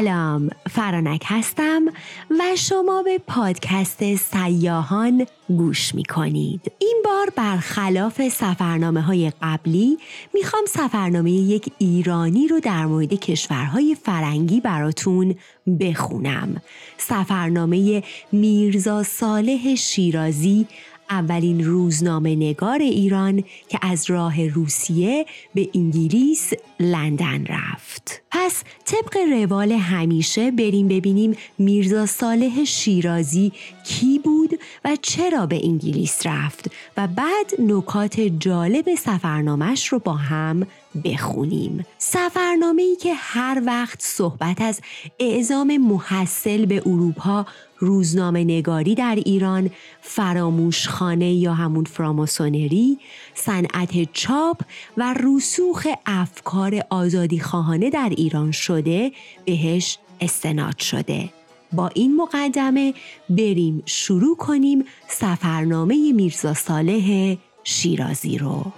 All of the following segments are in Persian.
سلام فرانک هستم و شما به پادکست سیاهان گوش می کنید. این بار برخلاف سفرنامه های قبلی می‌خوام سفرنامه یک ایرانی رو در مورد کشورهای فرنگی براتون بخونم. سفرنامه میرزا صالح شیرازی اولین روزنامه نگار ایران که از راه روسیه به انگلیس لندن رفت. پس طبق روال همیشه بریم ببینیم میرزا صالح شیرازی کی بود و چرا به انگلیس رفت و بعد نکات جالب سفرنامش رو با هم بخونیم. سفرنامه ای که هر وقت صحبت از اعزام محصل به اروپا روزنامه نگاری در ایران فراموشخانه یا همون فراماسونری صنعت چاپ و رسوخ افکار آزادی خواهانه در ایران شده بهش استناد شده. با این مقدمه بریم شروع کنیم سفرنامه میرزا صالح شیرازی رو.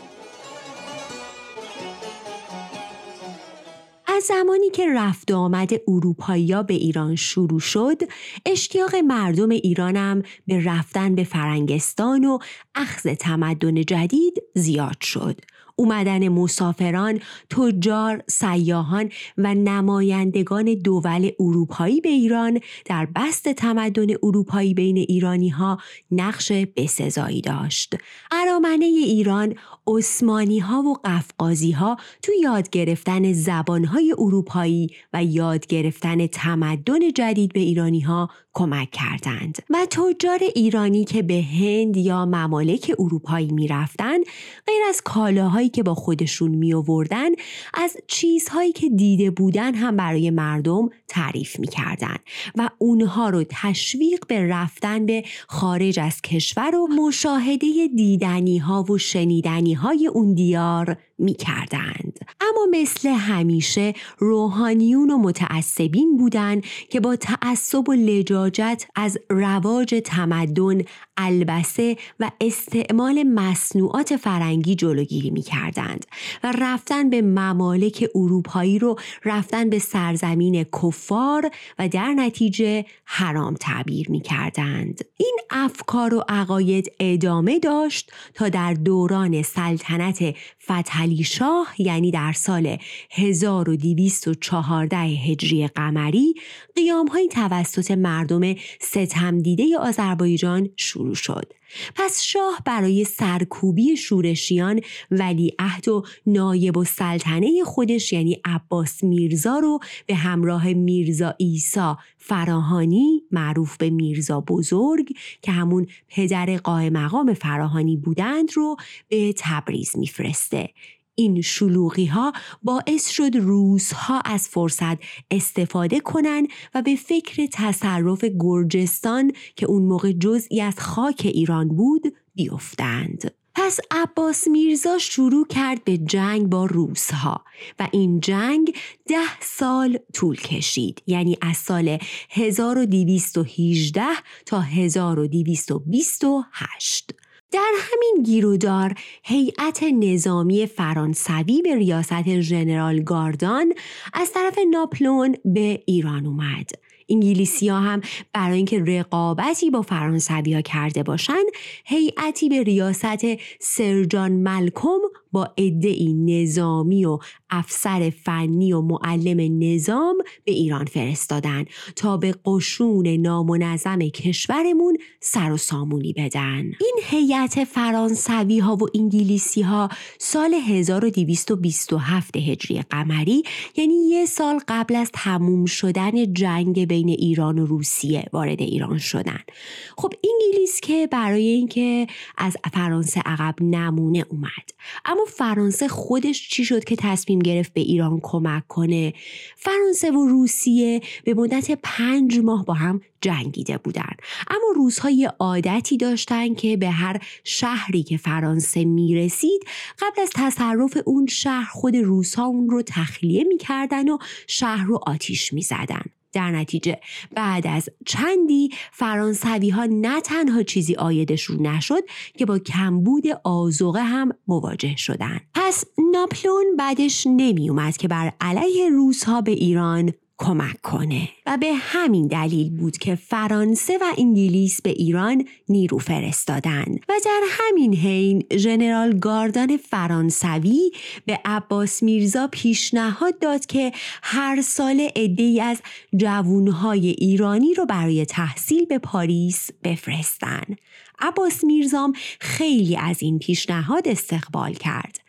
از زمانی که رفت آمد اروپایی به ایران شروع شد اشتیاق مردم ایرانم به رفتن به فرنگستان و اخذ تمدن جدید زیاد شد. اومدن مسافران، تجار، سیاهان و نمایندگان دول اروپایی به ایران در بست تمدن اروپایی بین ایرانی ها نقش بسزایی داشت. ارامنه ایران عثمانی ها و قفقازی ها تو یاد گرفتن زبان های اروپایی و یاد گرفتن تمدن جدید به ایرانی ها کمک کردند. و تجار ایرانی که به هند یا ممالک اروپایی می رفتن غیر از کالاهایی که با خودشون می آوردن از چیزهایی که دیده بودن هم برای مردم تعریف می کردن و اونها رو تشویق به رفتن به خارج از کشور و مشاهده دیدنی ها و شنیدنی های اون دیار می کردند. اما مثل همیشه روحانیون و متعصبین بودند که با تعصب و لجاجت از رواج تمدن البسه و استعمال مصنوعات فرنگی جلوگیری می کردند و رفتن به ممالک اروپایی رو رفتن به سرزمین کفار و در نتیجه حرام تعبیر می کردند. این افکار و عقاید ادامه داشت تا در دوران سلطنت فتحعلی شاه یعنی در سال 1214 هجری قمری قیام های توسط مردم ستم دیده آذربایجان شروع شد. پس شاه برای سرکوبی شورشیان ولی عهد و نایب و سلطنه خودش یعنی عباس میرزا رو به همراه میرزا ایسا فراهانی معروف به میرزا بزرگ که همون پدر قائم مقام فراهانی بودند رو به تبریز میفرسته این شلوغی ها باعث شد روزها از فرصت استفاده کنند و به فکر تصرف گرجستان که اون موقع جزئی از خاک ایران بود بیفتند. پس عباس میرزا شروع کرد به جنگ با روسها و این جنگ ده سال طول کشید یعنی از سال 1218 تا 1228 در همین گیرودار هیئت نظامی فرانسوی به ریاست ژنرال گاردان از طرف ناپلون به ایران اومد. انگلیسی ها هم برای اینکه رقابتی با فرانسوی ها کرده باشند هیئتی به ریاست سرجان ملکم با عدهای نظامی و افسر فنی و معلم نظام به ایران فرستادن تا به قشون نامنظم کشورمون سر و سامونی بدن. این هیئت فرانسوی ها و انگلیسی ها سال 1227 هجری قمری یعنی یه سال قبل از تموم شدن جنگ بین ایران و روسیه وارد ایران شدن. خب انگلیس که برای اینکه از فرانسه عقب نمونه اومد. اما فرانسه خودش چی شد که تصمیم گرفت به ایران کمک کنه؟ فرانسه و روسیه به مدت پنج ماه با هم جنگیده بودن. اما روزهای عادتی داشتن که به هر شهری که فرانسه می‌رسید قبل از تصرف اون شهر خود روسها اون رو تخلیه می‌کردن و شهر رو آتیش می‌زدن. در نتیجه. بعد از چندی فرانسوی ها نه تنها چیزی آیدشون نشد که با کمبود آزوقه هم مواجه شدن. پس ناپلون بعدش نمی اومد که بر علیه روس ها به ایران کمک کنه. و به همین دلیل بود که فرانسه و انگلیس به ایران نیرو فرستادند و در همین حین ژنرال گاردان فرانسوی به عباس میرزا پیشنهاد داد که هر سال عدهای از جوانهای ایرانی رو برای تحصیل به پاریس بفرستن. عباس میرزام خیلی از این پیشنهاد استقبال کرد.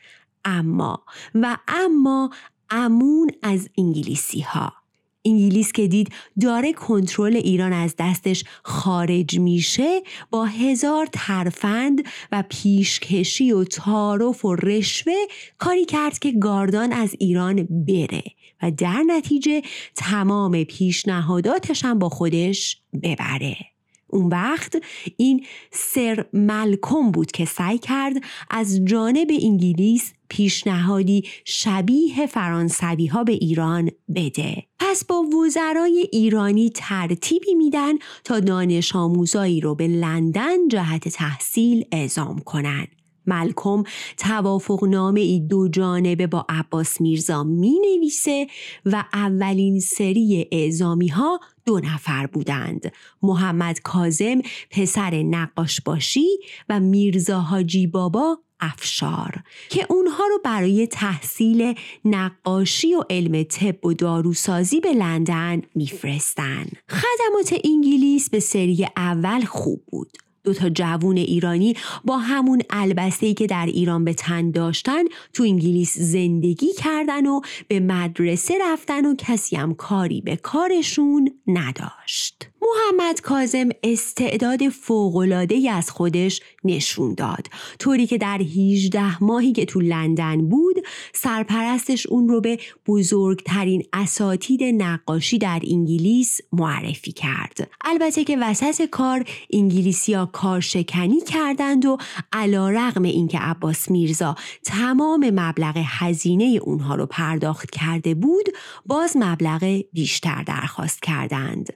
اما و اما امون از انگلیسی ها انگلیس که دید داره کنترل ایران از دستش خارج میشه با هزار ترفند و پیشکشی و تعارف و رشوه کاری کرد که گاردان از ایران بره و در نتیجه تمام پیشنهاداتش هم با خودش ببره. اون وقت این سر ملکم بود که سعی کرد از جانب انگلیس پیشنهادی شبیه فرانسوی ها به ایران بده. پس با وزرای ایرانی ترتیبی میدن تا دانش آموزایی رو به لندن جهت تحصیل اعزام کنن. ملکم توافق ای دو جانبه با عباس میرزا می نویسه و اولین سری اعزامی ها دو نفر بودند محمد کازم پسر نقاش باشی و میرزا حاجی بابا افشار که اونها رو برای تحصیل نقاشی و علم طب و داروسازی به لندن میفرستن. خدمات انگلیس به سری اول خوب بود دو تا جوون ایرانی با همون البسته که در ایران به تن داشتن تو انگلیس زندگی کردن و به مدرسه رفتن و کسی هم کاری به کارشون نداشت. محمد کازم استعداد فوقلاده از خودش نشون داد. طوری که در 18 ماهی که تو لندن بود سرپرستش اون رو به بزرگترین اساتید نقاشی در انگلیس معرفی کرد. البته که وسط کار انگلیسیا کارشکنی کردند و علا رغم اینکه عباس میرزا تمام مبلغ هزینه اونها رو پرداخت کرده بود باز مبلغ بیشتر درخواست کردند.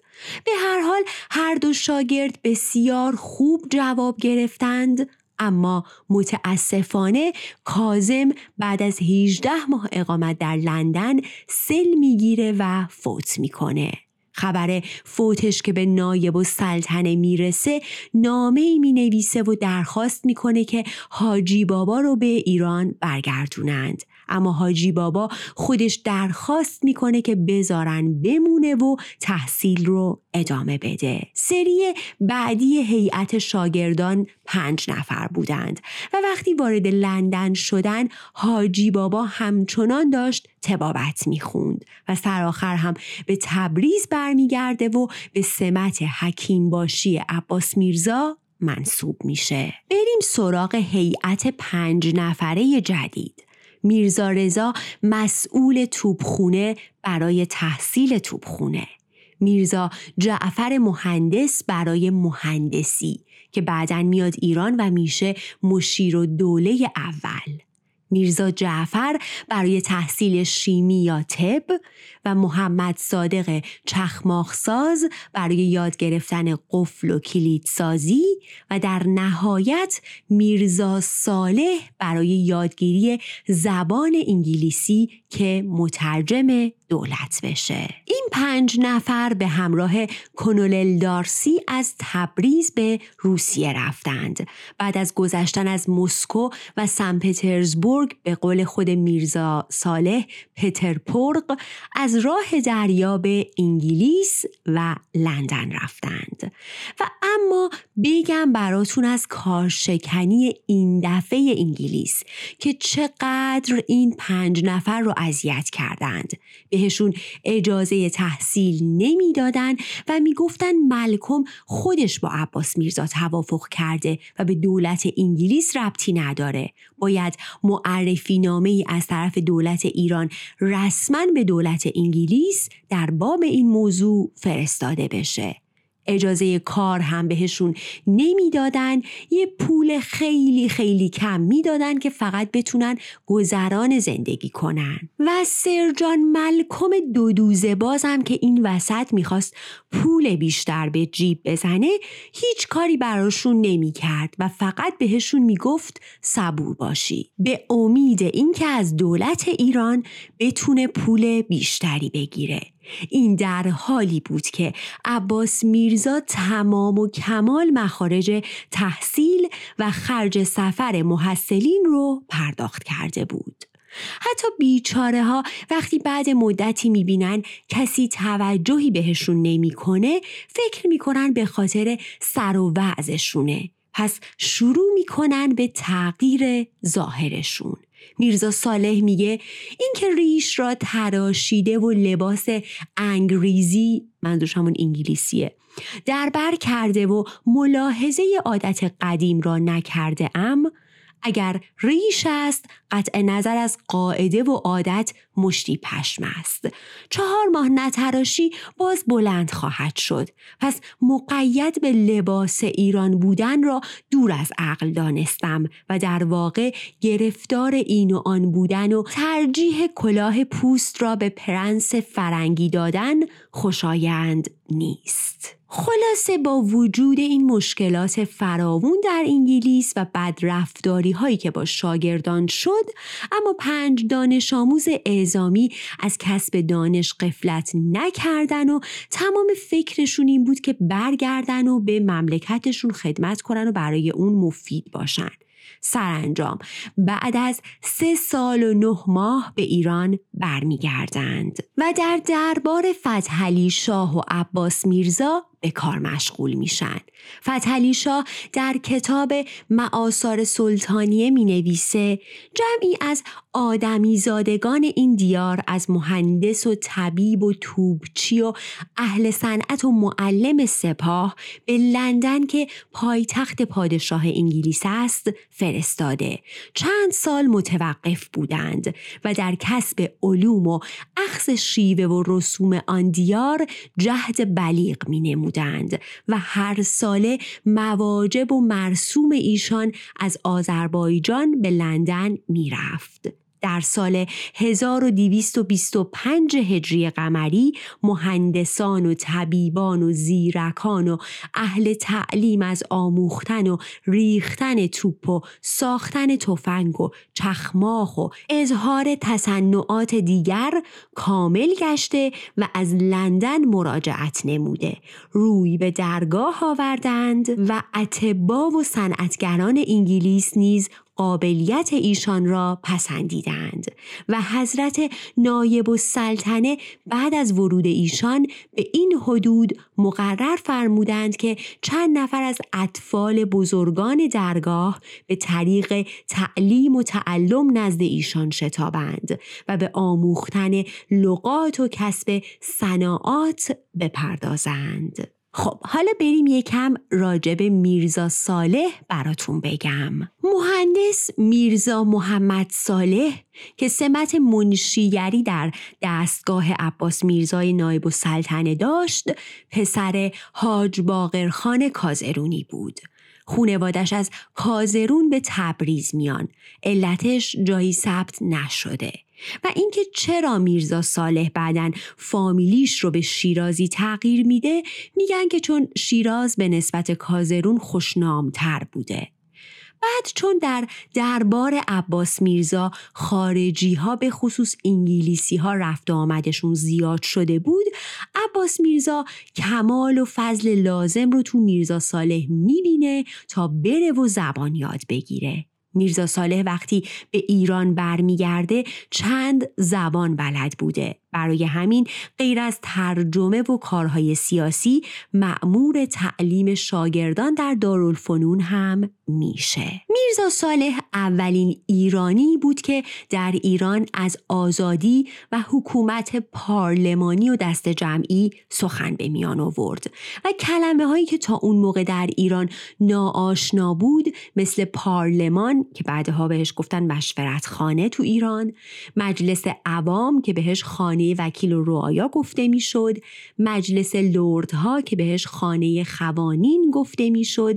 به هر حال هر دو شاگرد بسیار خوب جواب گرفتند اما متاسفانه کازم بعد از 18 ماه اقامت در لندن سل می‌گیره و فوت می‌کنه. خبر فوتش که به نایب و سلطنه می‌رسه نامه ای می نویسه و درخواست می‌کنه که حاجی بابا رو به ایران برگردونند اما حاجی بابا خودش درخواست می‌کنه که بذارن بمونه و تحصیل رو ادامه بده. سری بعدی هیئت شاگردان پنج نفر بودند و وقتی وارد لندن شدن حاجی بابا همچنان داشت تبابت می‌خوند و سرآخر هم به تبریز برمیگرده و به سمت حکیم باشی عباس میرزا منصوب میشه. بریم سراغ هیئت پنج نفره جدید. میرزا رضا مسئول توپخونه برای تحصیل توپخونه. میرزا جعفر مهندس برای مهندسی که بعدا میاد ایران و میشه مشیر و دوله اول. میرزا جعفر برای تحصیل شیمی یا طب و محمد صادق چخماخساز برای یاد گرفتن قفل و کلیدسازی و در نهایت میرزا صالح برای یادگیری زبان انگلیسی که مترجم دولت بشه. این پنج نفر به همراه کنولل دارسی از تبریز به روسیه رفتند. بعد از گذشتن از مسکو و سن پترزبورگ به قول خود میرزا صالح پترپورق از راه دریا به انگلیس و لندن رفتند. و اما بگم براتون از کارشکنی این دفعه انگلیس که چقدر این پنج نفر رو اذیت کردند. بهشون اجازه تحصیل نمی‌دادن و می‌گفتن ملکم خودش با عباس میرزا توافق کرده و به دولت انگلیس ربطی نداره. باید معرفی نامه ای از طرف دولت ایران رسما به دولت انگلیس در باب این موضوع فرستاده بشه. اجازه کار هم بهشون نمی‌دادن. یه پول خیلی خیلی کم می‌دادن که فقط بتونن گذران زندگی کنن. و سرجان ملکم دو دوزه بازم که این وسط می‌خواست پول بیشتر به جیب بزنه هیچ کاری براشون نمی‌کرد و فقط بهشون می‌گفت صبور باشی. به امید اینکه از دولت ایران بتونه پول بیشتری بگیره. این در حالی بود که عباس میرزا تمام و کمال مخارج تحصیل و خرج سفر محصلین رو پرداخت کرده بود. حتی بیچاره ها وقتی بعد مدتی می‌بینن کسی توجهی بهشون نمی‌کنه فکر می‌کنن به خاطر سر و وعزشونه پس شروع می‌کنن به تغییر ظاهرشون میرزا صالح میگه اینکه ریش را تراشیده و لباس انگریزی منظورش همون انگلیسیه در بر کرده و ملاحظه عادت قدیم را نکرده ام اگر ریش است قطع نظر از قاعده و عادت مشتی پشم است. چهار ماه نتراشی باز بلند خواهد شد. پس مقید به لباس ایران بودن را دور از عقل دانستم و در واقع گرفتار این و آن بودن و ترجیح کلاه پوست را به پرنس فرنگی دادن خوشایند نیست. خلاصه با وجود این مشکلات فراوون در انگلیس و بدرفتاری هایی که با شاگردان شد اما پنج دانش آموز اعزامی از کسب دانش قفلت نکردن و تمام فکرشون این بود که برگردن و به مملکتشون خدمت کنن و برای اون مفید باشن. سرانجام بعد از سه سال و نه ماه به ایران برمیگردند و در دربار فتحعلی شاه و عباس میرزا به کار مشغول میشن. فتحعلی شاه در کتاب معاصار سلطانیه می نویسه جمعی از آدمی زادگان این دیار از مهندس و طبیب و توبچی و اهل صنعت و معلم سپاه به لندن که پایتخت پادشاه انگلیس است فرستاده چند سال متوقف بودند و در کسب علوم و اخذ شیوه و رسوم آن دیار جهد بلیغ می نمودند و هر ساله مواجب و مرسوم ایشان از آذربایجان به لندن می رفت. در سال 1225 هجری قمری مهندسان و طبیبان و زیرکان و اهل تعلیم از آموختن و ریختن توپ و ساختن تفنگ و چخماخ و اظهار تصنعات دیگر کامل گشته و از لندن مراجعت نموده. روی به درگاه آوردند و اتبا و صنعتگران انگلیس نیز قابلیت ایشان را پسندیدند و حضرت نایب السلطنه بعد از ورود ایشان به این حدود مقرر فرمودند که چند نفر از اطفال بزرگان درگاه به طریق تعلیم و تعلم نزد ایشان شتابند و به آموختن لغات و کسب صناعات بپردازند. خب حالا بریم یکم راجب میرزا صالح براتون بگم. مهندس میرزا محمد صالح که سمت منشیگری در دستگاه عباس میرزای نایب و سلطنه داشت پسر حاج باقرخان کازرونی بود. خونوادش از کازرون به تبریز میان. علتش جایی ثبت نشده. و اینکه چرا میرزا صالح بعدن فامیلیش رو به شیرازی تغییر میده میگن که چون شیراز به نسبت کازرون خوشنامتر بوده. بعد چون در دربار عباس میرزا خارجی ها به خصوص انگلیسی ها رفت آمدشون زیاد شده بود عباس میرزا کمال و فضل لازم رو تو میرزا صالح می‌بینه تا بره و زبان یاد بگیره. میرزا صالح وقتی به ایران برمیگرده چند زبان بلد بوده. برای همین غیر از ترجمه و کارهای سیاسی معمور تعلیم شاگردان در دارالفنون هم میشه. میرزا صالح اولین ایرانی بود که در ایران از آزادی و حکومت پارلمانی و دست جمعی سخن به میان آورد و کلمه هایی که تا اون موقع در ایران ناآشنا بود مثل پارلمان که بعدها بهش گفتن مشورت خانه تو ایران مجلس عوام که بهش خانه وکیل و رعایا گفته می‌شد. مجلس لردها که بهش خانه خوانین گفته می‌شد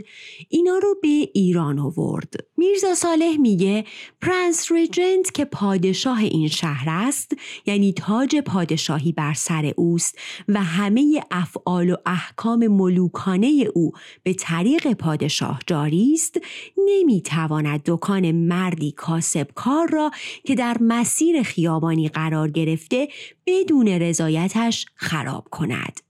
اینا رو به ایران آورد. میرزا صالح میگه پرنس ریجنت که پادشاه این شهر است یعنی تاج پادشاهی بر سر اوست و همه افعال و احکام ملوکانه او به طریق پادشاه جاری است نمی‌تواند دکان مردی کاسب کار را که در مسیر خیابانی قرار گرفته بدون رضایتش خراب کند.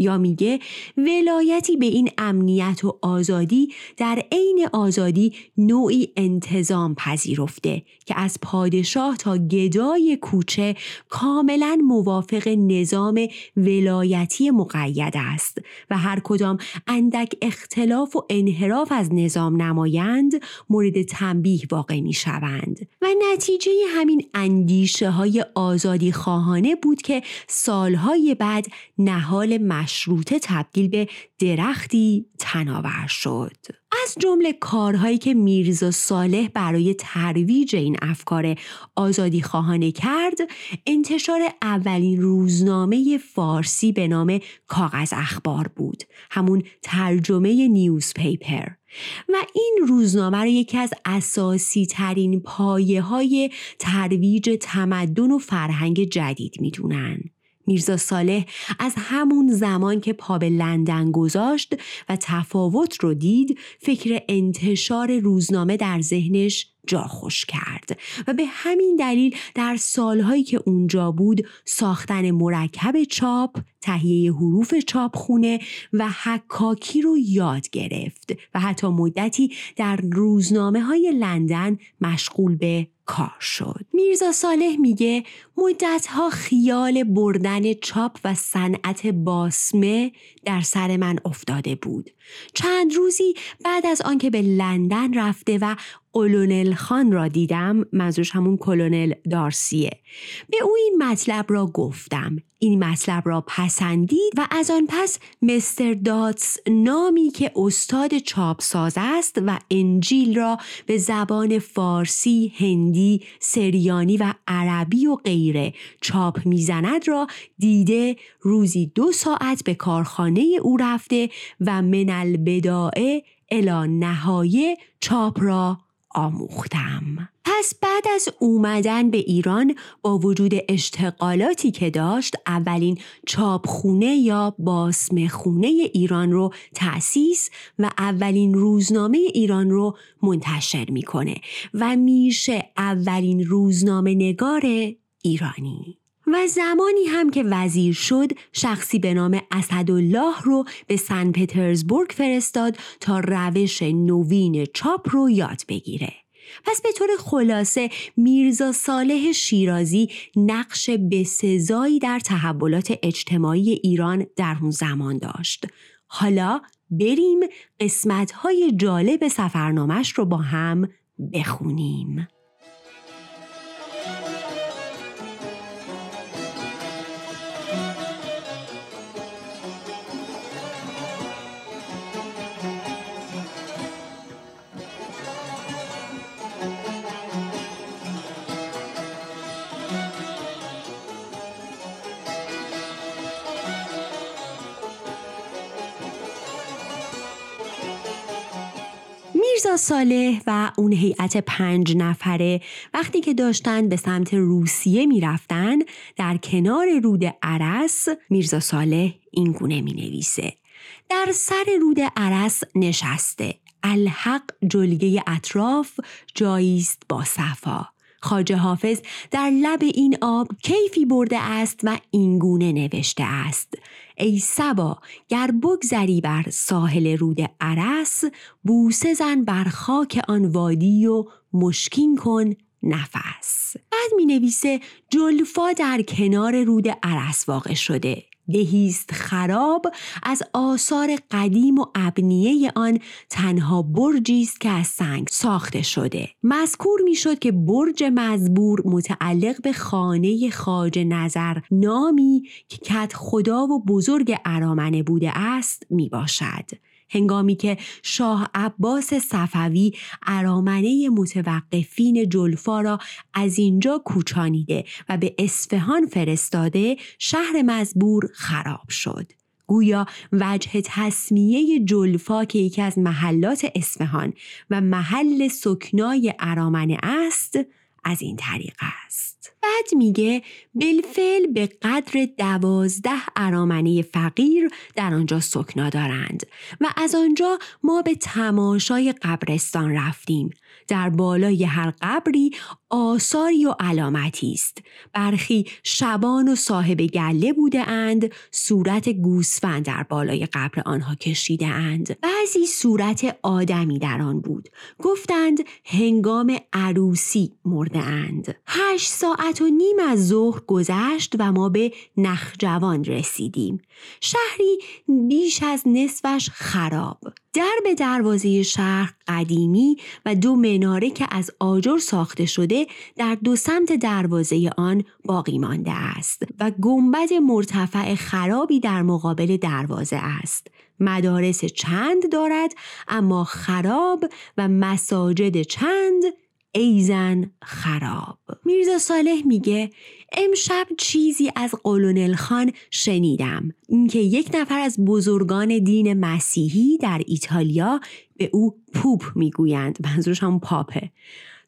یا میگه ولایتی به این امنیت و آزادی در عین آزادی نوعی انتظام پذیرفته که از پادشاه تا گدای کوچه کاملا موافق نظام ولایتی مقید است و هر کدام اندک اختلاف و انحراف از نظام نمایند مورد تنبیه واقع می شوند و نتیجه همین اندیشه های آزادی خواهانه بود که سالهای بعد نهال مشروطه تبدیل به درختی تناور شد. از جمله کارهایی که میرزا صالح برای ترویج این افکار آزادی خواهانه کرد انتشار اولین روزنامه فارسی به نام کاغذ اخبار بود همون ترجمه نیوز پیپر و این روزنامه را یکی از اساسی ترین پایه های ترویج تمدن و فرهنگ جدید می‌دونن. میرزا صالح از همون زمان که پا به لندن گذاشت و تفاوت رو دید فکر انتشار روزنامه در ذهنش جا خوش کرد و به همین دلیل در سالهایی که اونجا بود ساختن مرکب چاپ، تهیه حروف چاپخونه و حکاکی رو یاد گرفت و حتی مدتی در روزنامه های لندن مشغول به کار شد. میرزا صالح میگه مدتها خیال بردن چاپ و صنعت باسمه در سر من افتاده بود. چند روزی بعد از آنکه به لندن رفته و کلونل خان را دیدم منظورش همون کلونل دارسیه. به او این مطلب را گفتم. این مطلب را پسندید و از آن پس مستر داتس نامی که استاد چاپساز است و انجیل را به زبان فارسی، هندی، سریانی و عربی و غیره چاپ می‌زند را دیده روزی دو ساعت به کارخانه او رفته و من البداعه الا نهایه چاپ را آموختم. پس بعد از اومدن به ایران با وجود اشتغالاتی که داشت اولین چاپخونه یا باسمخونه ایران رو تأسیس و اولین روزنامه ایران رو منتشر می‌کنه و میشه اولین روزنامه نگار ایرانی. و زمانی هم که وزیر شد شخصی به نام اسدالله رو به سن پترزبورگ فرستاد تا روش نوین چاپ رو یاد بگیره. پس به طور خلاصه میرزا صالح شیرازی نقش بسزایی در تحولات اجتماعی ایران در اون زمان داشت. حالا بریم قسمت های جالب سفرنامش رو با هم بخونیم. میرزا صالح و اون هیئت پنج نفره وقتی که داشتن به سمت روسیه می‌رفتن در کنار رود عرس میرزا صالح این گونه می نویسه در سر رود عرس نشسته الحق جلگه اطراف جاییست با صفا. خاجه حافظ در لب این آب کیفی برده است و اینگونه نوشته است. ای سبا گر بگذری بر ساحل رود عرس بوسه زن بر خاک آن وادی و مشکین کن نفس. بعد می نویسه جلفا در کنار رود عرس واقع شده. دهیست خراب از آثار قدیم و ابنیه آن تنها برجی است که از سنگ ساخته شده. مذکور می‌شد که برج مزبور متعلق به خانه خاج نظر نامی که کت خدا و بزرگ ارامنه بوده است می باشد هنگامی که شاه عباس صفوی ارامنه متوقفین جلفا را از اینجا کوچانیده و به اصفهان فرستاده شهر مزبور خراب شد. گویا وجه تصمیه جلفا که یکی از محلات اصفهان و محل سکنای ارامنه است از این طریق است. بعد میگه بالفعل به قدر دوازده ارامنه فقیر در آنجا سکنا دارند و از آنجا ما به تماشای قبرستان رفتیم. در بالای هر قبری آثاری و علامتی است. برخی شبان و صاحب گله بوده اند صورت گوسفند در بالای قبر آنها کشیده اند. بعضی صورت آدمی در آن بود. گفتند هنگام عروسی مرده اند. هشت ساعت و نیم از ظهر گذشت و ما به نخجوان رسیدیم. شهری بیش از نصفش خراب. در به دروازه شهر قدیمی و دو مناره که از آجر ساخته شده در دو سمت دروازه آن باقی مانده است و گنبد مرتفع خرابی در مقابل دروازه است. مدارس چند دارد اما خراب و مساجد چند ایزن خراب. میرزا صالح میگه امشب چیزی از قلونل خان شنیدم. اینکه یک نفر از بزرگان دین مسیحی در ایتالیا به او پوپ می‌گویند. منظورش هم پاپه.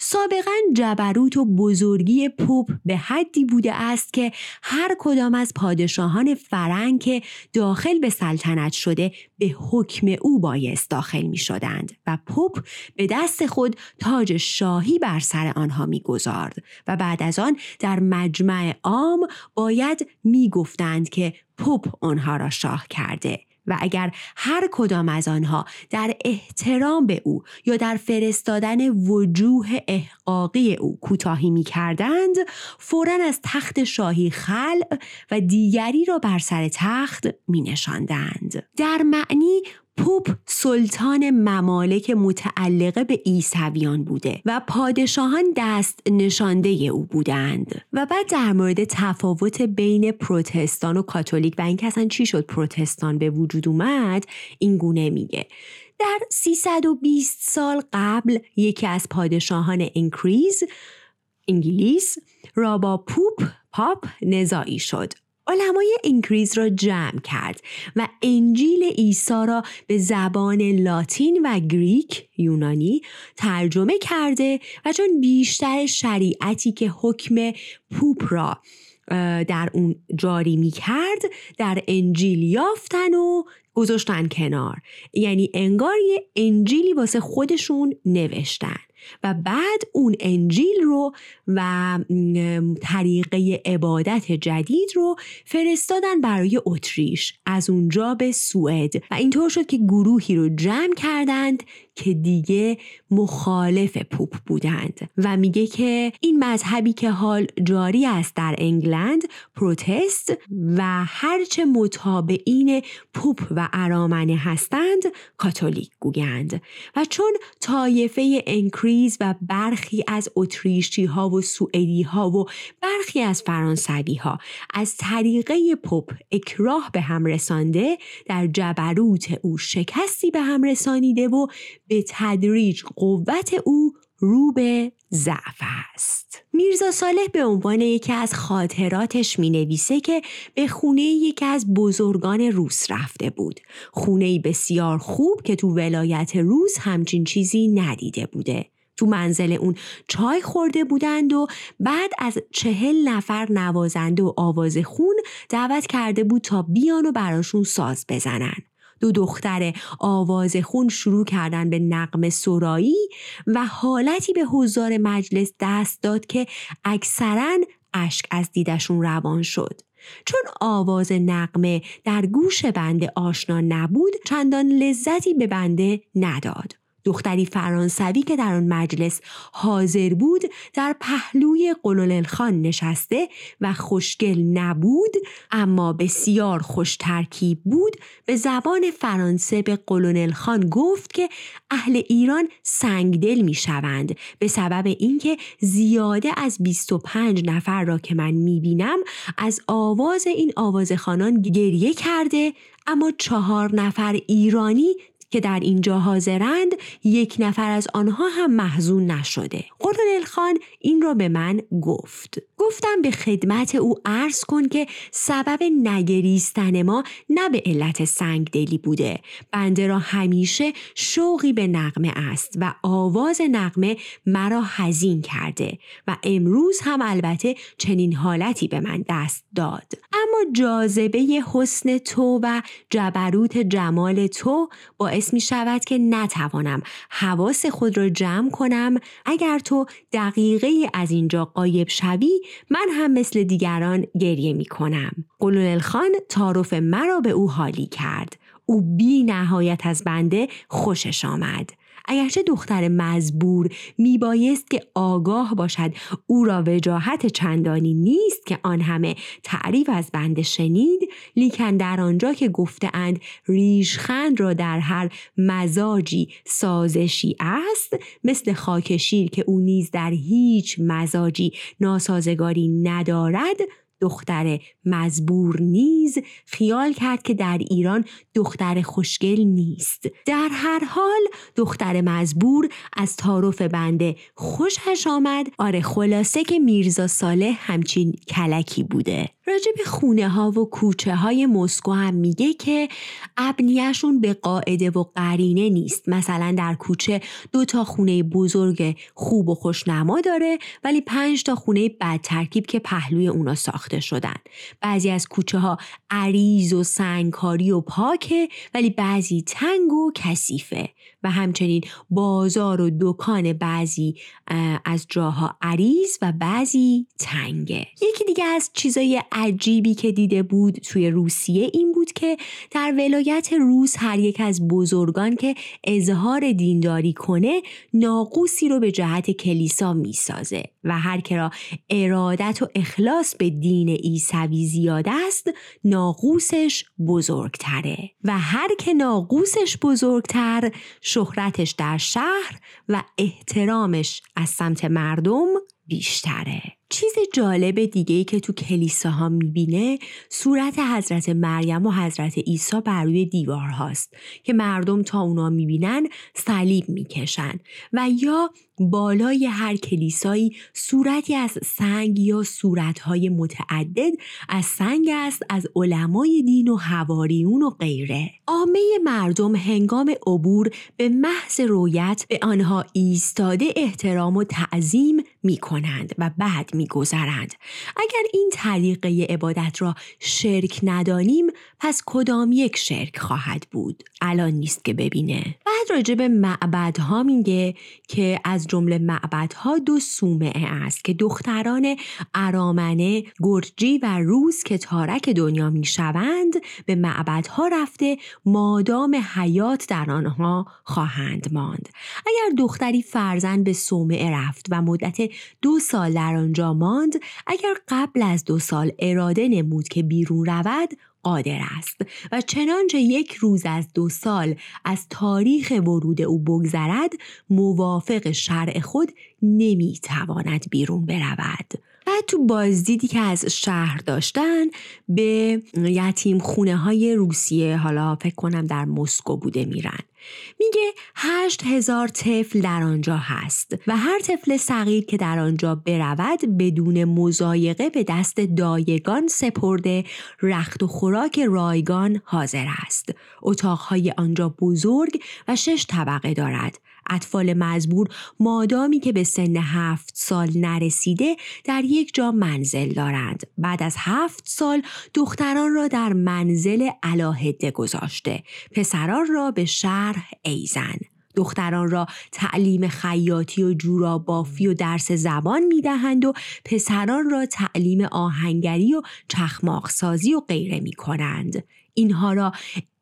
سابقا جبروت و بزرگی پوپ به حدی بوده است که هر کدام از پادشاهان فرنگ که داخل به سلطنت شده به حکم او بایست داخل می شدند و پوپ به دست خود تاج شاهی بر سر آنها می گذارد و بعد از آن در مجمع عام باید می گفتند که پوپ آنها را شاه کرده. و اگر هر کدام از آنها در احترام به او یا در فرستادن وجوه احقاقی او کوتاهی می کردند فورا از تخت شاهی خلع و دیگری را بر سر تخت می نشاندند. در معنی پوپ سلطان ممالک متعلقه به عیسویان بوده و پادشاهان دست نشانده او بودند. و بعد در مورد تفاوت بین پروتستان و کاتولیک و اینکه اصلا چی شد پروتستان به وجود اومد این گونه میگه. در 320 سال قبل یکی از پادشاهان انکریز انگلیس را با pope پاپ نزاعی شد. علمای انگریز را جمع کرد و انجیل عیسی را به زبان لاتین و Greek یونانی ترجمه کرده و چون بیشتر شریعتی که حکم pope را در اون جاری می کرد در انجیل یافتن و گذاشتن کنار. یعنی انگار یه انجیلی واسه خودشون نوشتن. و بعد اون انجیل رو و طریقه عبادت جدید رو فرستادن برای اتریش از اونجا به سوئد. و اینطور شد که گروهی رو جمع کردند که دیگه مخالف پوپ بودند و میگه که این مذهبی که حال جاری است در انگلند پروتست و هرچه متابعین پوپ و ارامنه هستند کاتولیک گویند. و چون طایفه انکریز و برخی از اتریشی ها و سوئدی ها و برخی از فرانسوی ها از طریقه پوپ اکراه به هم رسانده در جبروت او شکستی به هم رسانیده و به تدریج قوت او رو به ضعف است. میرزا صالح به عنوان یکی از خاطراتش می نویسه که به خونه یکی از بزرگان روس رفته بود. خونه بسیار خوب که تو ولایت روس همچین چیزی ندیده بوده. تو منزل اون چای خورده بودند و بعد از چهل نفر نوازنده و آواز خون دعوت کرده بود تا بیان و براشون ساز بزنن. دو دختر آواز خون شروع کردن به نقم سرایی و حالتی به حضار مجلس دست داد که اکثرا اشک از دیدشون روان شد. چون آواز نقمه در گوش بنده آشنا نبود چندان لذتی به بنده نداد. دختری فرانسوی که در آن مجلس حاضر بود در پهلوی قلول خان نشسته و خوشگل نبود اما بسیار خوش ترکیب بود. به زبان فرانسه به قلونل خان گفت که اهل ایران سنگدل می شوند به سبب اینکه زیاده از 25 نفر را که من می بینم از آواز این آوازخانان گریه کرده اما چهار نفر ایرانی که در اینجا حاضرند یک نفر از آنها هم محزون نشده. قرنل خان این را به من گفت. گفتم به خدمت او عرض کن که سبب نگریستن ما نه به علت سنگ دلی بوده. بنده را همیشه شوقی به نقمه است و آواز نقمه مرا حزین کرده و امروز هم البته چنین حالتی به من دست داد. اما جاذبه حسن تو و جبروت جمال تو باعث می شود که نتوانم حواس خود را جمع کنم. اگر تو دقیقه از اینجا قایب شوی من هم مثل دیگران گریه می کنم. قلول خان تعارف مرا به او حالی کرد. او بی نهایت از بنده خوشش آمد. اگرچه دختر مزبور میبایست که آگاه باشد او را وجاهت چندانی نیست که آن همه تعریف از بنده شنید لیکن در آنجا که گفتهاند ریشخند را در هر مزاجی سازشی است مثل خاکشیر که او نیز در هیچ مزاجی ناسازگاری ندارد دختر مزبور نیز خیال کرد که در ایران دختر خوشگل نیست. در هر حال دختر مزبور از تعارف بنده خوشش آمد. آره خلاصه که میرزا صالح همچین کلکی بوده. راجع به خونه ها و کوچه های مسکو هم میگه که ابنیشون به قاعده و قرینه نیست. مثلا در کوچه دو تا خونه بزرگ خوب و خوشنما داره ولی پنج تا خونه بد ترکیب که پهلوی اونا ساخته شدن. بعضی از کوچه ها عریض و سنگکاری و پاکه ولی بعضی تنگ و کثیفه. و همچنین بازار و دکان بعضی از جاها عریض و بعضی تنگه. یکی دیگه از چیزای عجیبی که دیده بود توی روسیه این بود که در ولایت روس هر یک از بزرگان که اظهار دینداری کنه ناقوسی رو به جهت کلیسا می‌سازه و هر که را ارادت و اخلاص به دین عیسوی زیاد است ناقوسش بزرگتره. و هر که ناقوسش بزرگتر شهرتش در شهر و احترامش از سمت مردم بیشتره. چیز جالب دیگه ای که تو کلیساها می‌بینه صورت حضرت مریم و حضرت عیسی بر روی دیوار هاست که مردم تا اونا می‌بینن صلیب می‌کشن و یا بالای هر کلیسایی صورتی از سنگ یا صورتهای متعدد از سنگ است از علمای دین و هواریون و غیره. عامه مردم هنگام عبور به محض رویت به آنها ایستاده احترام و تعظیم می کنند و بعد می گذرند. اگر این طریقه عبادت را شرک ندانیم پس کدام یک شرک خواهد بود الان نیست که ببینه بعد راجع به معبدها میگه که از جمله معبدها دو سومعه است که دختران ارامنه گرجی و روز که تارک دنیا می‌شوند به معبدها رفته مادام حیات در آنها خواهند ماند. اگر دختری فرزند به سومعه رفت و مدت دو سال در آنجا ماند اگر قبل از دو سال اراده نمود که بیرون رود قادر است و چنانچه یک روز از دو سال از تاریخ ورود او بگذرد موافق شرع خود نمی‌تواند بیرون برود. بعد تو بازدیدی که از شهر داشتن به یتیم خونه های روسیه حالا فکر کنم در مسکو بوده میرن. میگه هشت هزار طفل در آنجا هست و هر طفل صغیر که در آنجا برود بدون مزایقه به دست دایگان سپرده رخت و خوراک رایگان حاضر است. اتاقهای آنجا بزرگ و شش طبقه دارد. اطفال مزبور مادامی که به سن هفت سال نرسیده در یک جا منزل دارند. بعد از هفت سال دختران را در منزل علاهده گذاشته. پسران را به شرح ایزن. دختران را تعلیم خیاطی و جورا بافی و درس زبان می دهند و پسران را تعلیم آهنگری و چخماق سازی و غیره می کنند. اینها را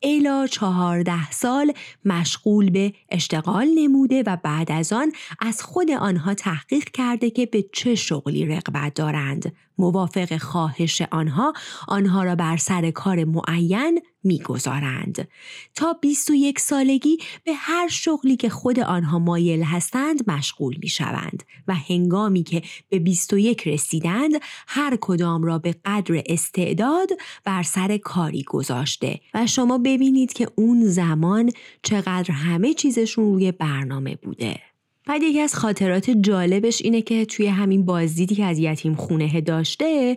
الا چهارده سال مشغول به اشتغال نموده و بعد از آن از خود آنها تحقیق کرده که به چه شغلی رغبت دارند. موافق خواهش آنها آنها را بر سر کار معین می‌گذارند. تا 21 سالگی به هر شغلی که خود آنها مایل هستند مشغول می شوند و هنگامی که به 21 رسیدند هر کدام را به قدر استعداد بر سر کاری گذاشته و شما ببینید که اون زمان چقدر همه چیزشون روی برنامه بوده. بعد یکی از خاطرات جالبش اینه که توی همین بازدیدی که از یتیم خونه داشته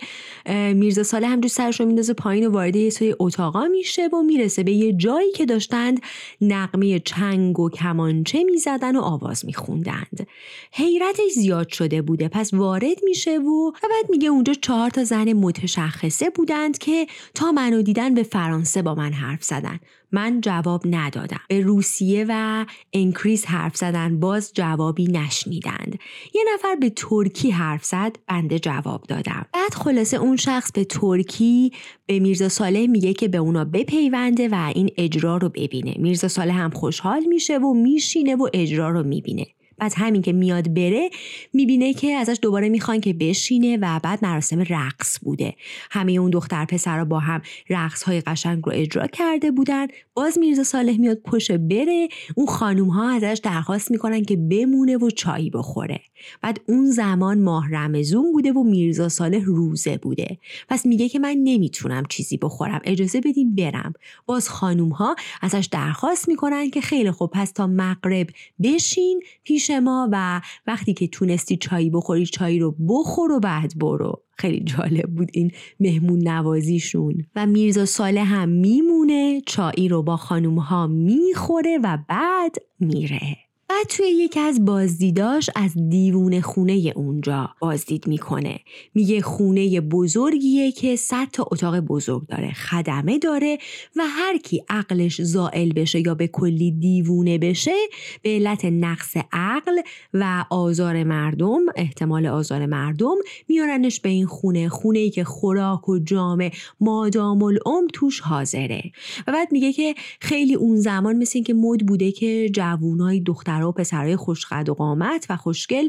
میرزا ساله هم سرش رو میندازه پایین و وارد یه سری اتاقا میشه و می‌رسه به یه جایی که داشتند نقمه چنگ و کمانچه می‌زدن و آواز میخوندند. حیرتش زیاد شده بوده پس وارد میشه و بعد میگه اونجا چهار تا زن متشخصه بودند که تا منو دیدن به فرانسه با من حرف زدن. من جواب ندادم. به روسیه و انکریز حرف زدن باز جوابی نشنیدند. یه نفر به ترکی حرف زد بنده جواب دادم. بعد خلاصه اون شخص به ترکی به میرزا صالح میگه که به اونا بپیونده و این اجرا رو ببینه. میرزا صالح هم خوشحال میشه و میشینه و اجرا رو می‌بینه. بعد همین که میاد بره می‌بینه که ازش دوباره می‌خوان که بشینه و بعد مراسم رقص بوده. همه اون دختر پسر با هم رقص های قشنگ رو اجرا کرده بودن. باز میرزا صالح میاد پشت بره. اون خانوم ها ازش درخواست می‌کنن که بمونه و چایی بخوره. بعد اون زمان ماه رمزون بوده و میرزا صالح روزه بوده. پس میگه که من نمی‌تونم چیزی بخورم. اجازه بدین برم. باز خانوم ها ازش درخواست می‌کنن که خیلی خوب پس تا مغرب بشین پیش ما و وقتی که تونستی چایی بخوری چایی رو بخور و بعد برو. خیلی جالب بود این مهمون نوازیشون. و میرزا ساله هم میمونه چایی رو با خانوم ها می‌خوره و بعد میره. بعد توی یکی از بازدیداش از دیوونه خونه اونجا بازدید می‌کنه. میگه خونه بزرگیه که صد تا اتاق بزرگ داره خدمه داره و هر کی عقلش زائل بشه یا به کلی دیوونه بشه به علت نقص عقل و آزار مردم احتمال آزار مردم میارنش به این خونه خونه ای که خوراک و جامه مادام العمر توش حاضره. و بعد میگه که خیلی اون زمان مثل اینکه مد بوده که جوونای دختر و پسرای خوشقد و قامت و خوشگل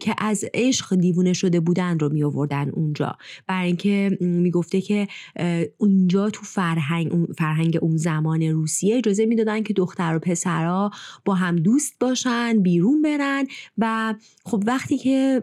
که از عشق دیوونه شده بودن رو می آوردن اونجا. برای اینکه می‌گفته که اونجا تو فرهنگ فرهنگ اون زمان روسیه اجازه می‌دادن که دختر و پسرا با هم دوست باشن بیرون برن و خب وقتی که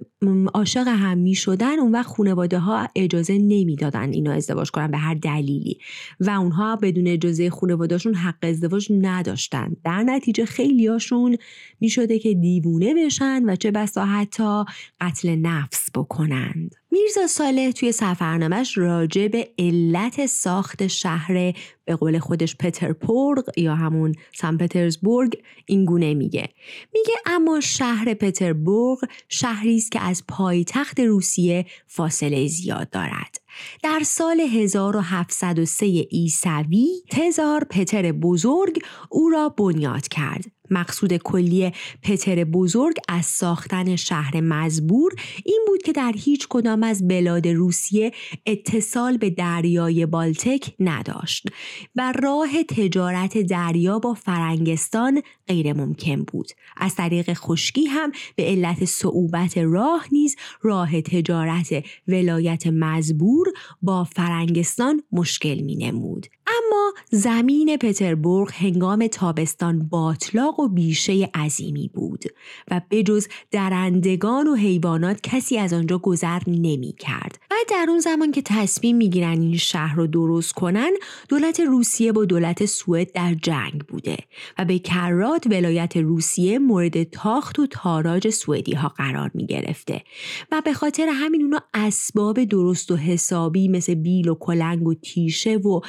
عاشق هم می شدن اون وقت خانواده ها اجازه نمی‌دادن اینا ازدواج کنن به هر دلیلی. و اونها بدون اجازه خانوادهشون حق ازدواج نداشتن. در نتیجه خیلیاشون می شده که دیوونه بشن و چه بسا حتی قتل نفس بکنند. میرزا صالح توی سفرنامش راجع به علت ساخت شهر به قول خودش پترپورگ یا همون سن پترزبورگ این گونه میگه. میگه اما شهر پتربورگ شهری است که از پایتخت روسیه فاصله زیاد دارد. در سال 1703 عیسوی تزار پتر بزرگ او را بنیاد کرد. مقصود کلی پتر بزرگ از ساختن شهر مزبور این بود که در هیچ کدام از بلاد روسیه اتصال به دریای بالتک نداشت و راه تجارت دریا با فرنگستان غیر ممکن بود. از طریق خشکی هم به علت صعوبت راه نیز راه تجارت ولایت مزبور با فرنگستان مشکل می نمود اما زمین پتربورگ هنگام تابستان باطلاق و بیشه عظیمی بود و بجز درندگان و حیوانات کسی از آنجا گذر نمی کرد. و در اون زمان که تصمیم می گیرن این شهر رو درست کنن دولت روسیه با دولت سوئد در جنگ بوده و به کرات ولایت روسیه مورد تاخت و تاراج سوئدی ها قرار می گرفته و به خاطر همین اونا اسباب درست و حسابی مثل بیل و کلنگ و تیشه و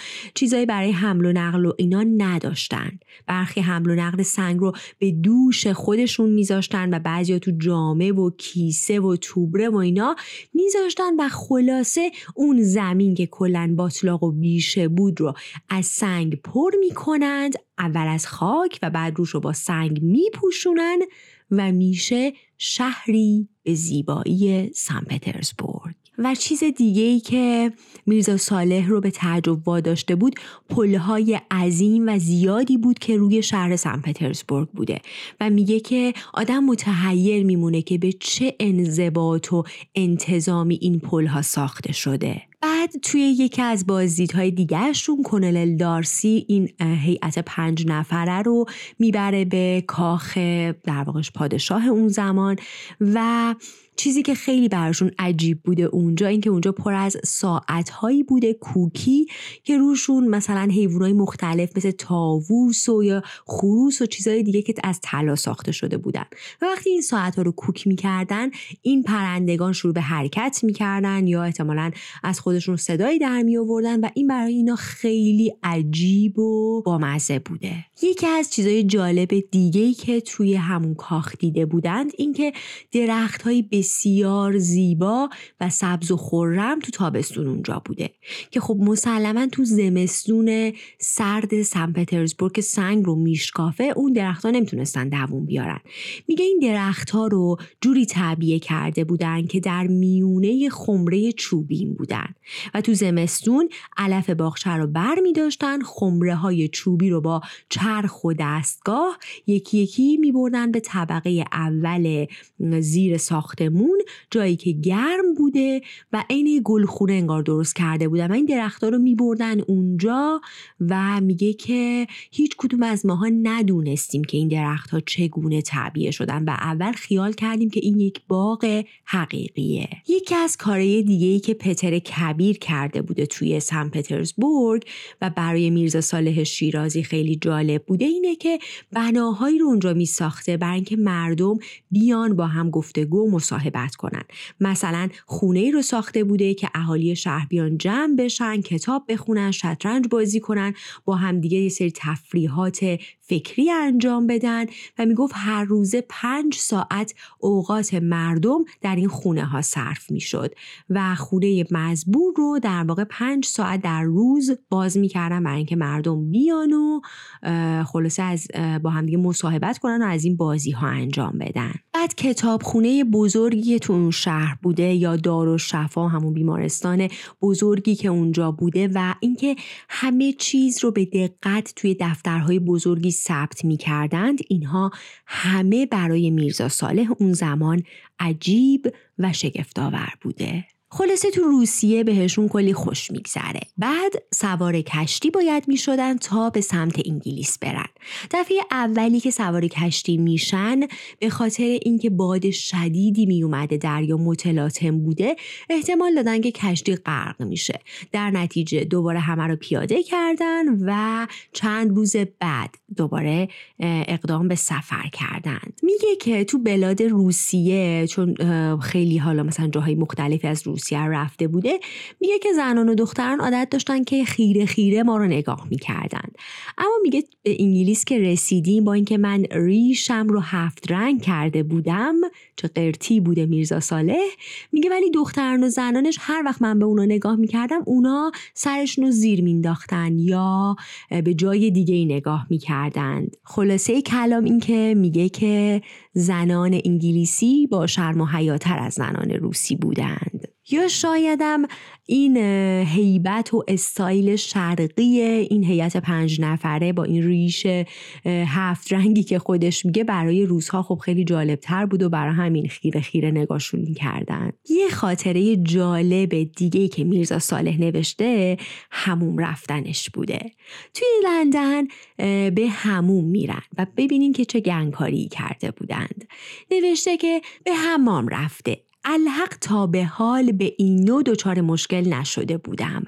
چیزایی برای حمل و نقل و اینا نداشتن. برخی حمل و نقل سنگ رو به دوش خودشون میذاشتن و بعضیا تو جامه و کیسه و توبره و اینا میذاشتن و خلاصه اون زمین که کلا باطلاق و بیشه بود رو از سنگ پر می‌کنند اول از خاک و بعد روش رو با سنگ میپوشونن و میشه شهری به زیبایی سن پترزبورگ. و چیز دیگه ای که میرزا صالح رو به تعجب واداشته بود پلهای عظیم و زیادی بود که روی شهر سن پترزبورگ بوده و میگه که آدم متحیر میمونه که به چه انضباط و انتظامی این پلها ساخته شده. بعد توی یکی از بازدیدهای دیگرشون کنل دارسی این هیئت پنج نفره رو می‌بره به کاخ در واقعش پادشاه اون زمان و چیزی که خیلی براشون عجیب بوده اونجا اینکه اونجا پر از ساعتهایی بوده کوکی که روشون مثلا حیوانات مختلف مثل تاووس و یا خروس و چیزهای دیگه که از طلا ساخته شده بودن. و وقتی این ساعت ها رو کوک می‌کردن این پرندگان شروع به حرکت می‌کردن یا احتمالا از خودشون صدایی در می آوردن و این برای اینا خیلی عجیب و بامزه بوده. یکی از چیزهای جالب دیگه که توی همون کاخ دیده بودند اینکه درخت بسیار زیبا و سبز و خورم تو تابستون اونجا بوده. که خب مسلما تو زمستون سرد سن پترزبورگ سنگ رو میشکافه اون درختها نمی‌تونستن دووم بیارن. میگه این درختها رو جوری تعبیه کرده بودن که در میونه خمره چوبین بودن. و تو زمستون علف باغچه رو بر می داشتن خمره های چوبی رو با چرخ و دستگاه یکی یکی می بردن به طبقه اول زیر ساخته مون جایی که گرم بوده و عین گلخونه انگار درست کرده بودن. و این درختها رو میبردن اونجا و میگه که هیچ کدوم از ماها ندونستیم که این درختها چگونه تعبیه شدن و اول خیال کردیم که این یک باغ حقیقیه. یکی از کارهای دیگه ای که پتر کبیر کرده بوده توی سن پترزبورگ و برای میرزا صالح شیرازی خیلی جالب بوده اینه که بناهایی رو اونجا می ساخته برای اینکه مردم بیان با هم گفتگو مصاحبت کنن. مثلا خونه ای رو ساخته بوده که اهالی شهر بیان جمع بشن کتاب بخونن شطرنج بازی کنن با همدیگه یه سری تفریحات فکری انجام بدن و می‌گفت هر روزه پنج ساعت اوقات مردم در این خونه ها صرف می‌شد و خونه مزبور رو در واقع پنج ساعت در روز باز می‌کردن برای اینکه مردم بیان و خلاصه از با همدیگه مصاحبت کنن و از این بازی ها انجام بدن. بعد کتابخونه بزرگی تو اون شهر بوده یا دار و شفا همون بیمارستان بزرگی که اونجا بوده و اینکه همه چیز رو به دقت توی دفترهای بزرگی ثبت می کردند اینها همه برای میرزا صالح اون زمان عجیب و شگفتآور بوده. خلاصه تو روسیه بهشون کلی خوش میگذره. بعد سوار کشتی باید می‌شدن تا به سمت انگلیس برن. دفعه اولی که سوار کشتی میشن به خاطر اینکه باد شدیدی میومده دریا متلاطم بوده احتمال دادن که کشتی غرق میشه. در نتیجه دوباره همه رو پیاده کردن و چند روز بعد دوباره اقدام به سفر کردند. میگه که تو بلاد روسیه چون خیلی حالا مثلا جاهای مختلفی از روسیه روسیه رفته بوده میگه که زنان و دختران عادت داشتن که خیره خیره ما رو نگاه می‌کردن. اما میگه به انگلیس که رسیدیم با اینکه من ریشم رو هفت رنگ کرده بودم چه قرتی بوده میرزا صالح میگه ولی دختران و زنانش هر وقت من به اونا نگاه می‌کردم اونا سرشون رو زیر مینداختن یا به جای دیگه ای نگاه می‌کردند. خلاصه کلام این که میگه که زنان انگلیسی با شرم و حیاتر از زنان روسی بودند. یا شایدم این هیبت و استایل شرقی این هیئت پنج نفره با این ریش هفت رنگی که خودش میگه برای روزها خب خیلی جالب تر بود و برای همین خیره خیره نگاهشون کردن یه خاطره جالب دیگه که میرزا صالح نوشته هموم رفتنش بوده. توی لندن به هموم میرن و ببینین که چه گنگکاری کرده بودند. نوشته که به حمام رفته. الحق تا به حال به این نوع دچار مشکل نشده بودم.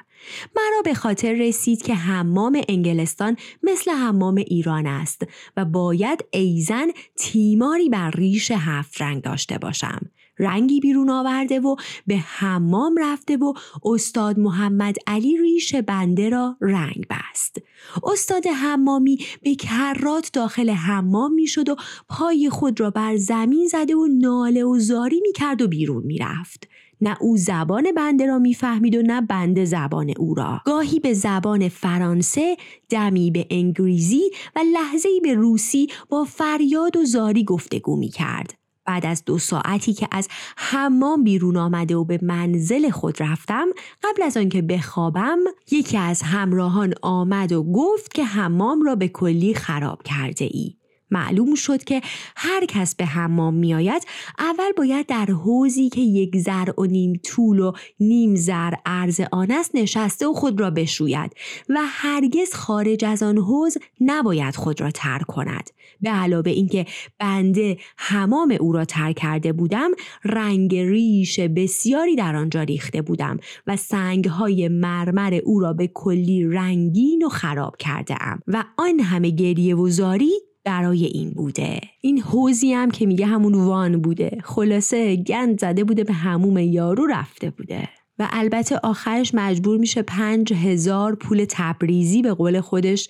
مرا به خاطر رسید که حمام انگلستان مثل حمام ایران است و باید ایزن تیماری بر ریش هفت رنگ داشته باشم. رنگی بیرون آورده و به حمام رفته و استاد محمد علی ریش بنده را رنگ بست. استاد حمامی به کرات داخل حمام می‌شد و پای خود را بر زمین زده و ناله و زاری می کرد و بیرون می‌رفت. نه او زبان بنده را می‌فهمید و نه بنده زبان او را گاهی به زبان فرانسه دمی به انگلیسی و لحظه به روسی با فریاد و زاری گفتگو می کرد. بعد از دو ساعتی که از حمام بیرون آمده و به منزل خود رفتم قبل از آنکه بخوابم یکی از همراهان آمد و گفت که حمام را به کلی خراب کرده ای معلوم شد که هر کس به حمام میآید اول باید در حوزی که یک زر و نیم طول و نیم زر عرض آن است نشسته و خود را بشوید و هرگز خارج از آن حوز نباید خود را ترک کند. به علاوه اینکه بنده حمام او را ترک کرده بودم رنگ ریش بسیاری در آنجا ریخته بودم و سنگهای مرمر او را به کلی رنگین و خراب کرده ام و آن همه گریه و زاری برای این بوده. این حوزی هم که میگه همون وان بوده. خلاصه گند زده بوده به هموم یارو رفته بوده. و البته آخرش مجبور میشه پنج هزار پول تبریزی به قول خودش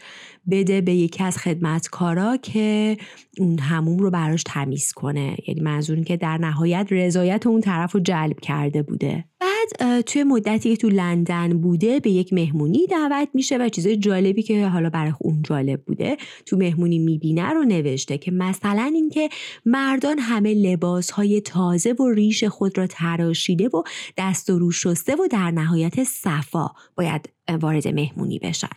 بده به یکی از خدمتکارا که اون هموم رو براش تمیز کنه. یعنی منظور که در نهایت رضایت اون طرف رو جلب کرده بوده. بعد توی مدتی که تو لندن بوده به یک مهمونی دعوت میشه و چیزای جالبی که حالا برای اون جالب بوده تو مهمونی می‌بینه رو نوشته که مثلا اینکه مردان همه لباس های تازه و ریش خود را تراشیده و دست و رو شسته و در نهایت صفا. باید وارد مهمونی بشن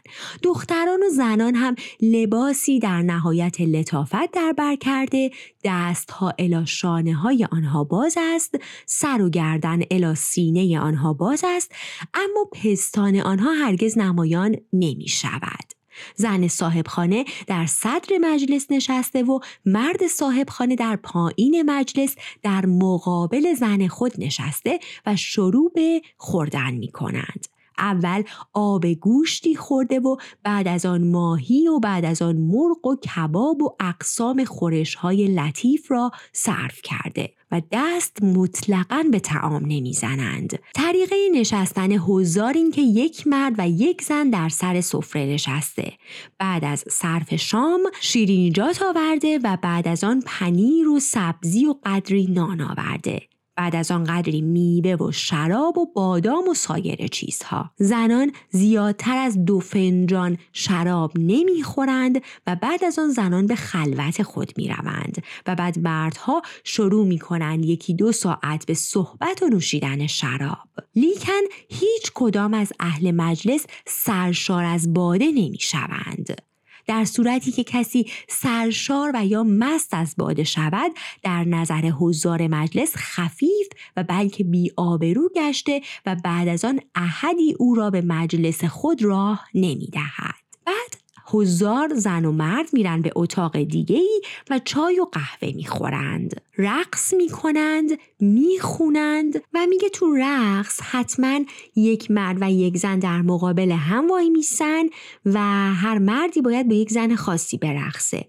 دختران و زنان هم لباسی در نهایت لطافت در بر کرده دستها الا شانه های آنها باز است سر و گردن الا سینه آنها باز است اما پستان آنها هرگز نمایان نمی شود زن صاحبخانه در صدر مجلس نشسته و مرد صاحبخانه در پایین مجلس در مقابل زن خود نشسته و شروع به خوردن می کنند. اول آب گوشتی خورده و بعد از آن ماهی و بعد از آن مرغ و کباب و اقسام خورش های لطیف را صرف کرده و دست مطلقا به تعام نمی‌زنند. طریقه نشستن هزار این که یک مرد و یک زن در سر سفره نشسته. بعد از صرف شام شیرینیجات آورده و بعد از آن پنیر و سبزی و قدری نان آورده. بعد از آن قدری میوه و شراب و بادام و سایر چیزها. زنان زیادتر از دو فنجان شراب نمی‌خورند و بعد از آن زنان به خلوت خود می‌روند و بعد مردها شروع می‌کنند یکی دو ساعت به صحبت و نوشیدن شراب. لیکن هیچ کدام از اهل مجلس سرشار از باده نمی‌شوند. در صورتی که کسی سرشار و یا مست از باده شود در نظر حضار مجلس خفیف و بلکه بی آبرو گشته و بعد از آن احدی او را به مجلس خود راه نمی دهد. بعد هزار زن و مرد میرن به اتاق دیگه ای و چای و قهوه می‌خورند. رقص می‌کنند می‌خونند و میگه تو رقص حتما یک مرد و یک زن در مقابل هم وای میسن و هر مردی باید به یک زن خاصی برقصه.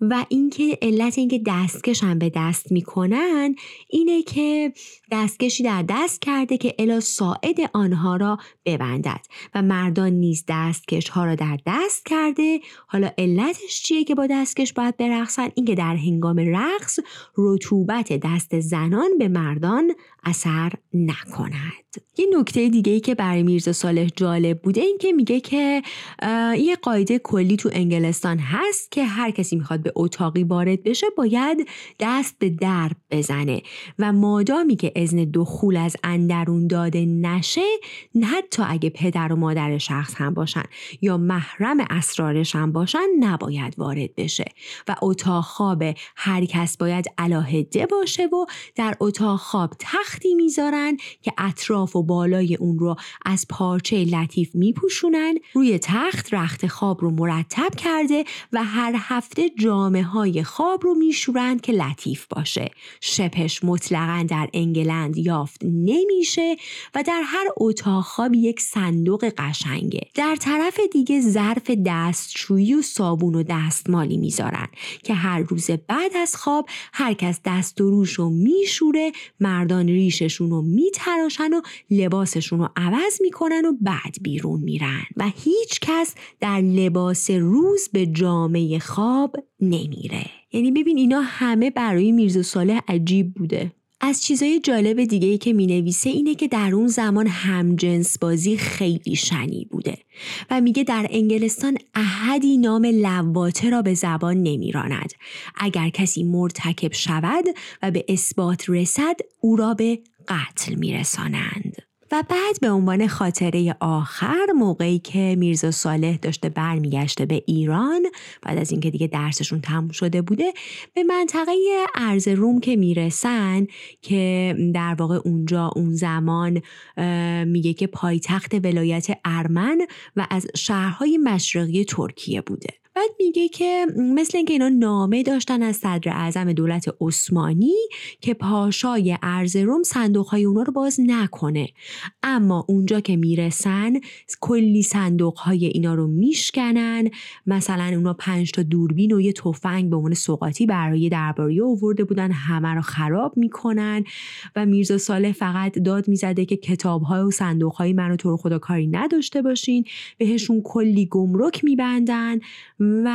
و اینکه علت اینکه دستکش هم به دست می‌کنن اینه که دستکشی در دست کرده که الا ساعد آنها را ببندد و مردان نیز دستکش ها را در دست کرده. حالا علتش چیه که با دستکش باید برقصن؟ اینکه در هنگام رقص رطوبت دست زنان به مردان اثر نکند. یه نکته دیگه ای که برای میرزا صالح جالب بوده این که میگه که یه قاعده کلی تو انگلستان هست که هر کسی می‌خواد به اتاقی وارد بشه باید دست به درب بزنه. و مادامی که اذن دخول از اندرون داده نشه حتی اگه پدر و مادر شخص هم باشن یا محرم اسرارش هم باشن نباید وارد بشه. و اتاق خواب هر کس باید علاهده باشه و در اتاق خواب تختی می‌ذارن که اطراف و بالای اون رو از پارچه لطیف میپوشونن روی تخت رخت خواب رو مرتب کرده و هر هفته جامعه های خواب رو میشورند که لطیف باشه. شپش مطلقا در انگلند یافت نمیشه و در هر اتاق خواب یک صندوق قشنگه. در طرف دیگه ظرف دستشویی و صابون و دستمالی می‌ذارن که هر روز بعد از خواب هر کس دست و روش رو میشوره مردان ریششون رو میتراشن و لباسشون رو عوض می‌کنن و بعد بیرون میرن. و هیچ کس در لباس روز به جامعه خواب نمیره. یعنی ببین اینا همه برای میرزا صالح عجیب بوده. از چیزای جالب دیگه ای که می نویسه اینه که در اون زمان همجنس بازی خیلی شنی بوده و میگه در انگلستان احدی نام لواته را به زبان نمیراند. اگر کسی مرتکب شود و به اثبات رسد او را به قتل میرسانند. و بعد به عنوان خاطره آخر موقعی که میرزا صالح داشته برمیگشته به ایران بعد از اینکه دیگه درسشون تموم شده بوده به منطقه ارز روم که می‌رسن که در واقع اونجا اون زمان میگه که پایتخت ولایت ارمن و از شهرهای مشرقی ترکیه بوده. بعد میگه که مثل اینکه اینا نامه داشتن از صدر اعظم دولت عثمانی که پاشای ارز روم صندوق های اونا رو باز نکنه. اما اونجا که می‌رسن کلی صندوق های اینا رو میشکنن. مثلا اونا پنج تا دوربین و یه تفنگ به عنوان سوقاتی برای درباری آورده بودن همه رو خراب می‌کنن. و میرزا صالح فقط داد می‌زده که کتاب های و صندوق های منو تو رو خدا کاری نداشته باشین. بهشون کلی گمرک میبندن. و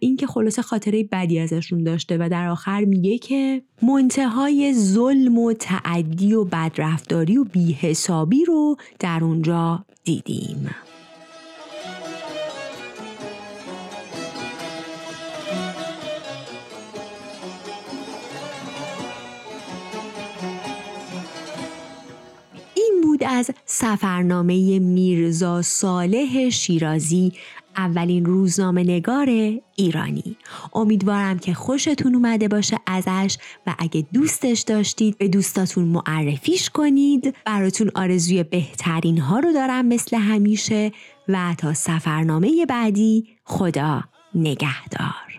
اینکه خلاصه خاطره بدی ازشون داشته و در آخر میگه که منتهای ظلم و تعدی و بدرفتاری و بیحسابی رو در اونجا دیدیم. از سفرنامه میرزا صالح شیرازی اولین روزنامه نگار ایرانی. امیدوارم که خوشتون اومده باشه ازش و اگه دوستش داشتید به دوستاتون معرفیش کنید. براتون آرزوی بهترین ها رو دارم مثل همیشه و تا سفرنامه بعدی خدا نگهدار.